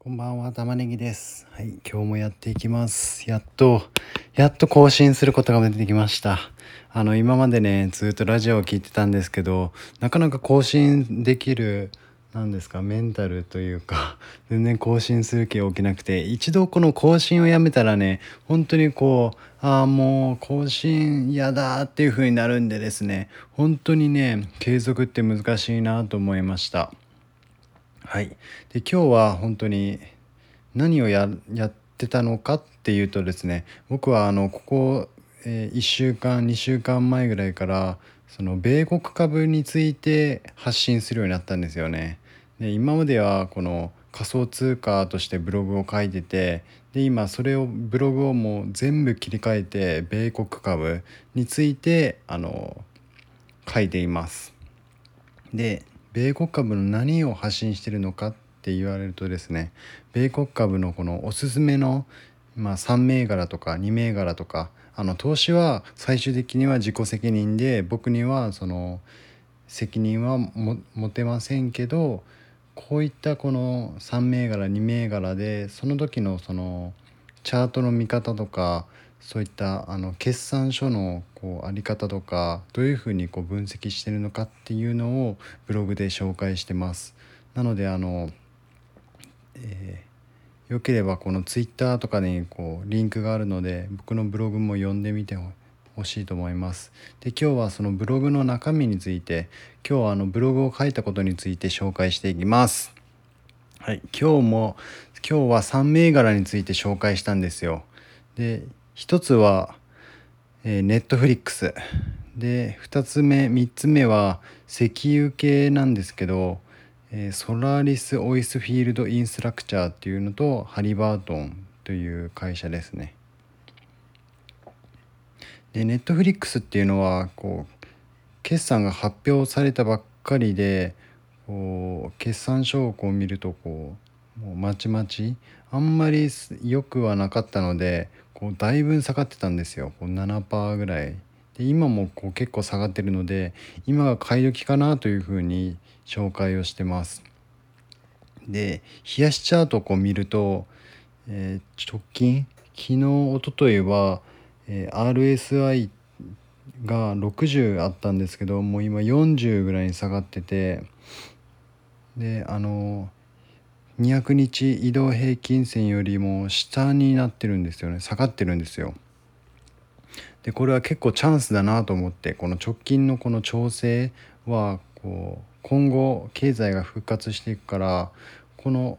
こんばんは、玉ねぎです。はい、今日もやっていきます。やっと、やっと更新することができました。あの、今までね、ずっとラジオを聞いてたんですけど、なかなか更新できる、なんですか、メンタルというか、全然更新する気起きなくて、一度この更新をやめたらね、本当にこう、ああ、もう更新嫌だっていう風になるんでですね、本当にね、継続って難しいなと思いました。はい、で今日は本当に何をややってたのかっていうとですね僕はあのここ、えー1週間2週間前ぐらいからその米国株について発信するようになったんですよね。で今まではこの仮想通貨としてブログを書いててで今それをブログをもう全部切り替えて米国株についてあの書いています。で米国株の何を発信してるのかって言われるとですね米国株のこのおすすめの、まあ、3銘柄とか2銘柄とかあの投資は最終的には自己責任で僕にはその責任は持てませんけどこういったこの3銘柄2銘柄でその時のそのチャートの見方とかそういったあの決算書のこうあり方とかどういうふうにこう分析してるのかっていうのをブログで紹介してます。なのであの、えーよければこのツイッターとかにこうリンクがあるので僕のブログも読んでみてほしいと思います。で今日はそのブログの中身について今日はあのブログを書いたことについて紹介していきます。はい、今日も今日は3銘柄について紹介したんですよ。で一つは、えー、ネットフリックスで2つ目3つ目は石油系なんですけど、えーソラリス・オイスフィールド・インストラクチャーっていうのとハリバートンという会社ですね。でネットフリックスっていうのはこう決算が発表されたばっかりでこう決算書をこう見るとこうもうまちまち。あんまり良くはなかったのでこうだいぶ下がってたんですよ。こう7%ぐらい。で今もこう結構下がってるので今が買い時かなというふうに紹介をしてます。で冷やしチャートをこう見ると、えー直近昨日一昨日は、えー RSI が60あったんですけどもう今40ぐらいに下がっててであの200日移動平均線よりも下になってるんですよね下がってるんですよ。でこれは結構チャンスだなと思ってこの直近のこの調整はこう今後経済が復活していくからこの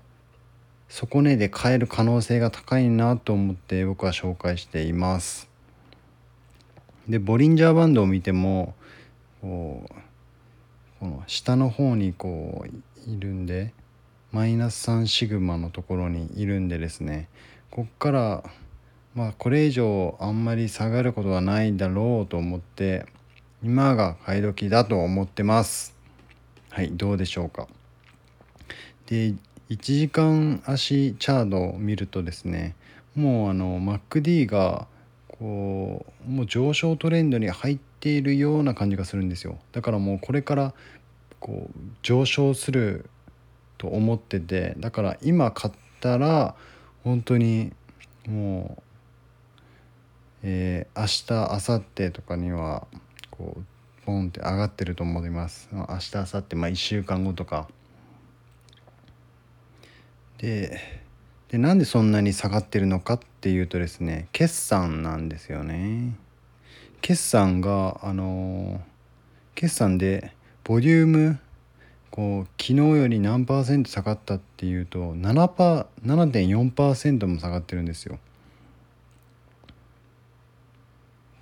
底値で買える可能性が高いなと思って僕は紹介しています。でボリンジャーバンドを見てもこうこの下の方にこういるんでマイナス3シグマのところにいるんでですねこっからまあこれ以上あんまり下がることはないだろうと思って今が買い時だと思ってます。はいどうでしょうか。で1時間足チャートを見るとですねもうあの MacD がこうもう上昇トレンドに入っているような感じがするんですよ。だからもうこれからこう上昇すると思っててだから今買ったら本当にもう、えー明日明後日とかにはこうポンって上がってると思います。明日明後日まあ1週間後とか。ででなんでそんなに下がってるのかっていうとですね決算なんですよね。決算があのー決算でボリュームこう昨日より何パーセント下がったっていうと7パー7.4%も下がってるんですよ。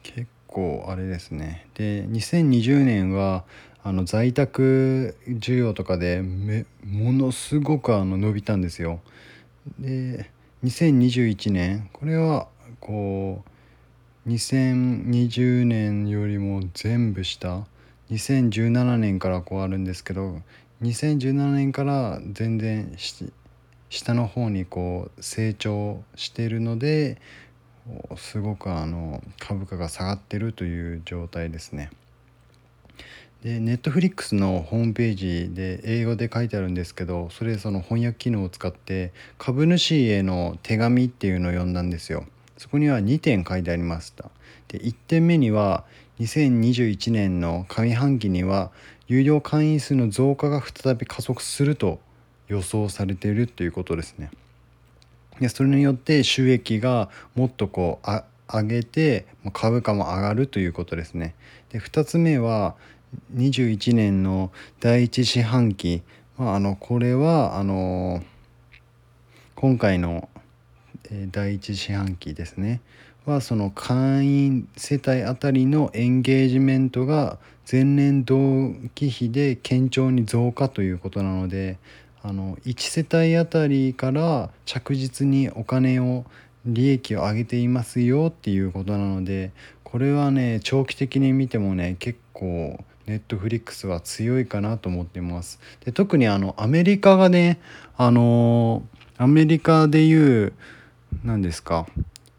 結構あれですね。で2020年はあの在宅需要とかでめものすごくあの伸びたんですよ。で2021年これはこう2020年よりも全部下2017年からこうあるんですけど2017年から全然下の方にこう成長しているのですごくあの株価が下がってるという状態ですね。でネットフリックスのホームページで英語で書いてあるんですけどそれその翻訳機能を使って株主への手紙っていうのを読んだんですよそこには2点書いてありましたで1点目には2021年の上半期には有料会員数の増加が再び加速すると予想されているということですね。でそれによって収益がもっとこう上げて株価も上がるということですね。で2つ目は21年の第1四半期、まあ、あのこれはあの今回の第1四半期ですね。はその会員世帯あたりのエンゲージメントが前年同期比で堅調に増加ということなのであの1世帯あたりから着実にお金を利益を上げていますよっていうことなのでこれはね長期的に見てもね結構ネットフリックスは強いかなと思ってます。で特にあのアメリカがねあのアメリカでいう何ですか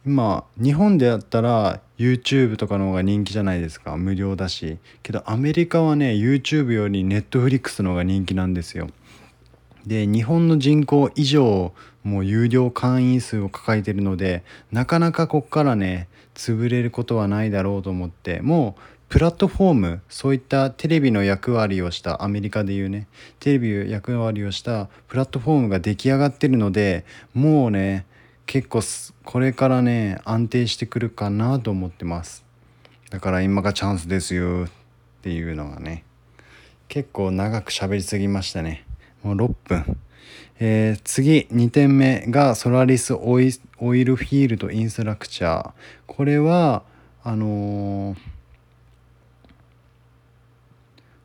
今日本であったら YouTube とかの方が人気じゃないですか。無料だし。けどアメリカはね YouTube より Netflix の方が人気なんですよ。で日本の人口以上もう有料会員数を抱えてるのでなかなかこっからね潰れることはないだろうと思って。もうプラットフォームそういったテレビの役割をしたアメリカでいうね。テレビの役割をしたプラットフォームが出来上がってるのでもうね結構これからね安定してくるかなと思ってます。だから今がチャンスですよっていうのがね。結構長く喋りすぎましたね。もう6分。えー、次2点目がソラリスオイルフィールドインストラクチャー。これはあのー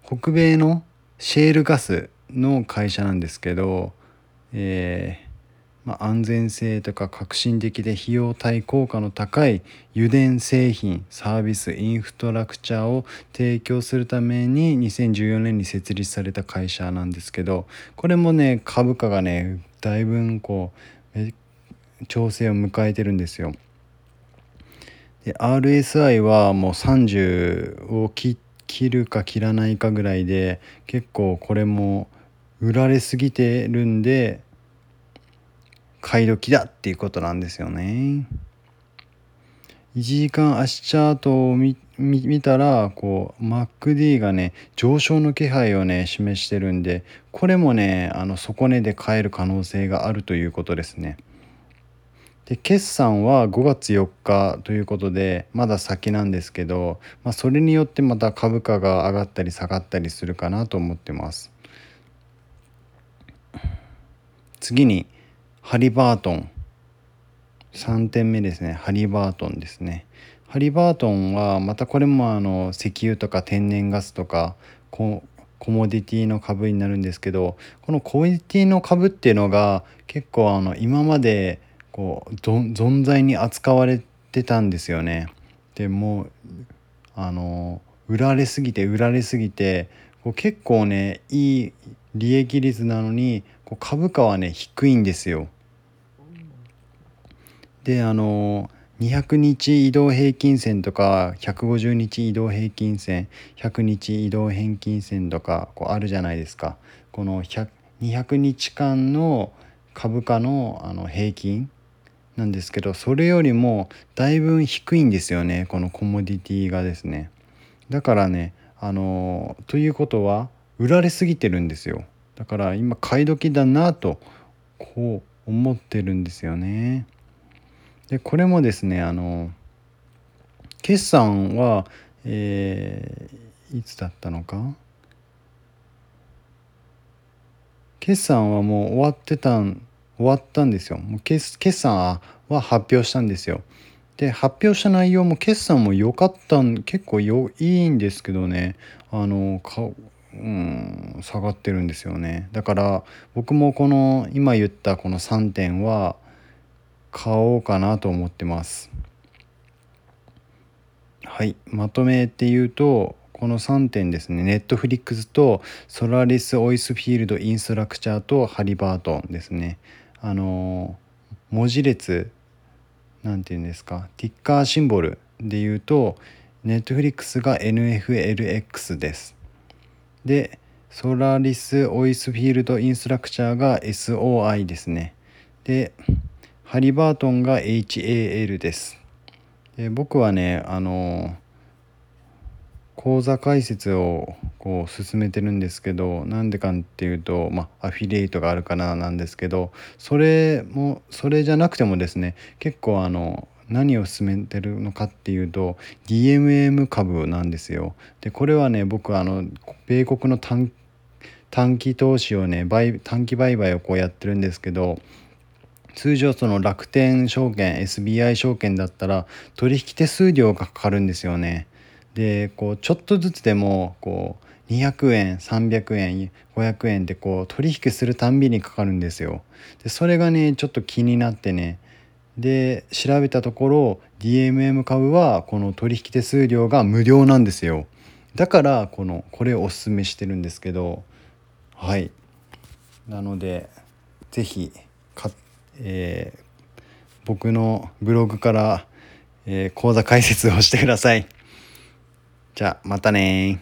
北米のシェールガスの会社なんですけど、えー、まあ、安全性とか革新的で費用対効果の高い油田製品サービスインフトラクチャーを提供するために2014年に設立された会社なんですけどこれもね株価がねだいぶこう調整を迎えてるんですよ。で RSI はもう30を切切るか切らないかぐらいで結構これも売られすぎてるんで買い時だっていうことなんですよね。1時間足チャートを見たらこう MacD がね上昇の気配をね示してるんでこれもねあの底値で買える可能性があるということですね。で決算は5月4日ということでまだ先なんですけど、まあ、それによってまた株価が上がったり下がったりするかなと思ってます次にハリバートン3点目ですねハリバートンですねハリバートンはまたこれもあの石油とか天然ガスとかコモディティの株になるんですけどこのコモディティの株っていうのが結構あの今までこう存在に扱われてたんですよね。でもうあの売られすぎて売られすぎてこう結構ねいい利益率なのにこう株価はね低いんですよ。であの200日移動平均線とか150日移動平均線100日移動平均線とかこうあるじゃないですか。この200日間の株価のあの平均なんですけどそれよりもだいぶ低いんですよねこのコモディティがですね。だからねあのということは売られすぎてるんですよ。だから今買い時だなとこう思ってるんですよね。でこれもですねあの決算はえー、いつだったのか？決算はもう終わってたん終わったんですよ。もう決決算は発表したんですよ。で発表した内容も決算も良かったん結構よいいんですけどねあのかうん下がってるんですよねだから僕もこの今言ったこの3点は買おうかなと思ってます。はい。まとめて言うとこの3点ですね。ネットフリックスとソラリス・オイスフィールド・インストラクチャーとハリバートンですね。あの文字列なんて言うんですか？ティッカーシンボルで言うとネットフリックスが NFLX です。でソラリスオイスフィールドインストラクチャーが SOI ですね。でハリバートンが HAL ですで僕はねあの講座解説をこう進めてるんですけどなんでかっていうと、まあ、アフィリエイトがあるからなんですけどそれもそれじゃなくてもですね結構あの何を進めてるのかっていうと DMM 株なんですよ。でこれはね僕あの米国の短短期投資をね短期売買をこうやってるんですけど通常その楽天証券 SBI 証券だったら取引手数料がかかるんですよね。でこうちょっとずつでもこう200円300円500円でこう取引するたんびにかかるんですよ。でそれがねちょっと気になってねで調べたところ DMM 株はこの取引手数料が無料なんですよ。だからこのこれをおすすめしてるんですけどはいなので是非、えー、僕のブログから、えー、講座解説をしてください。じゃあまたね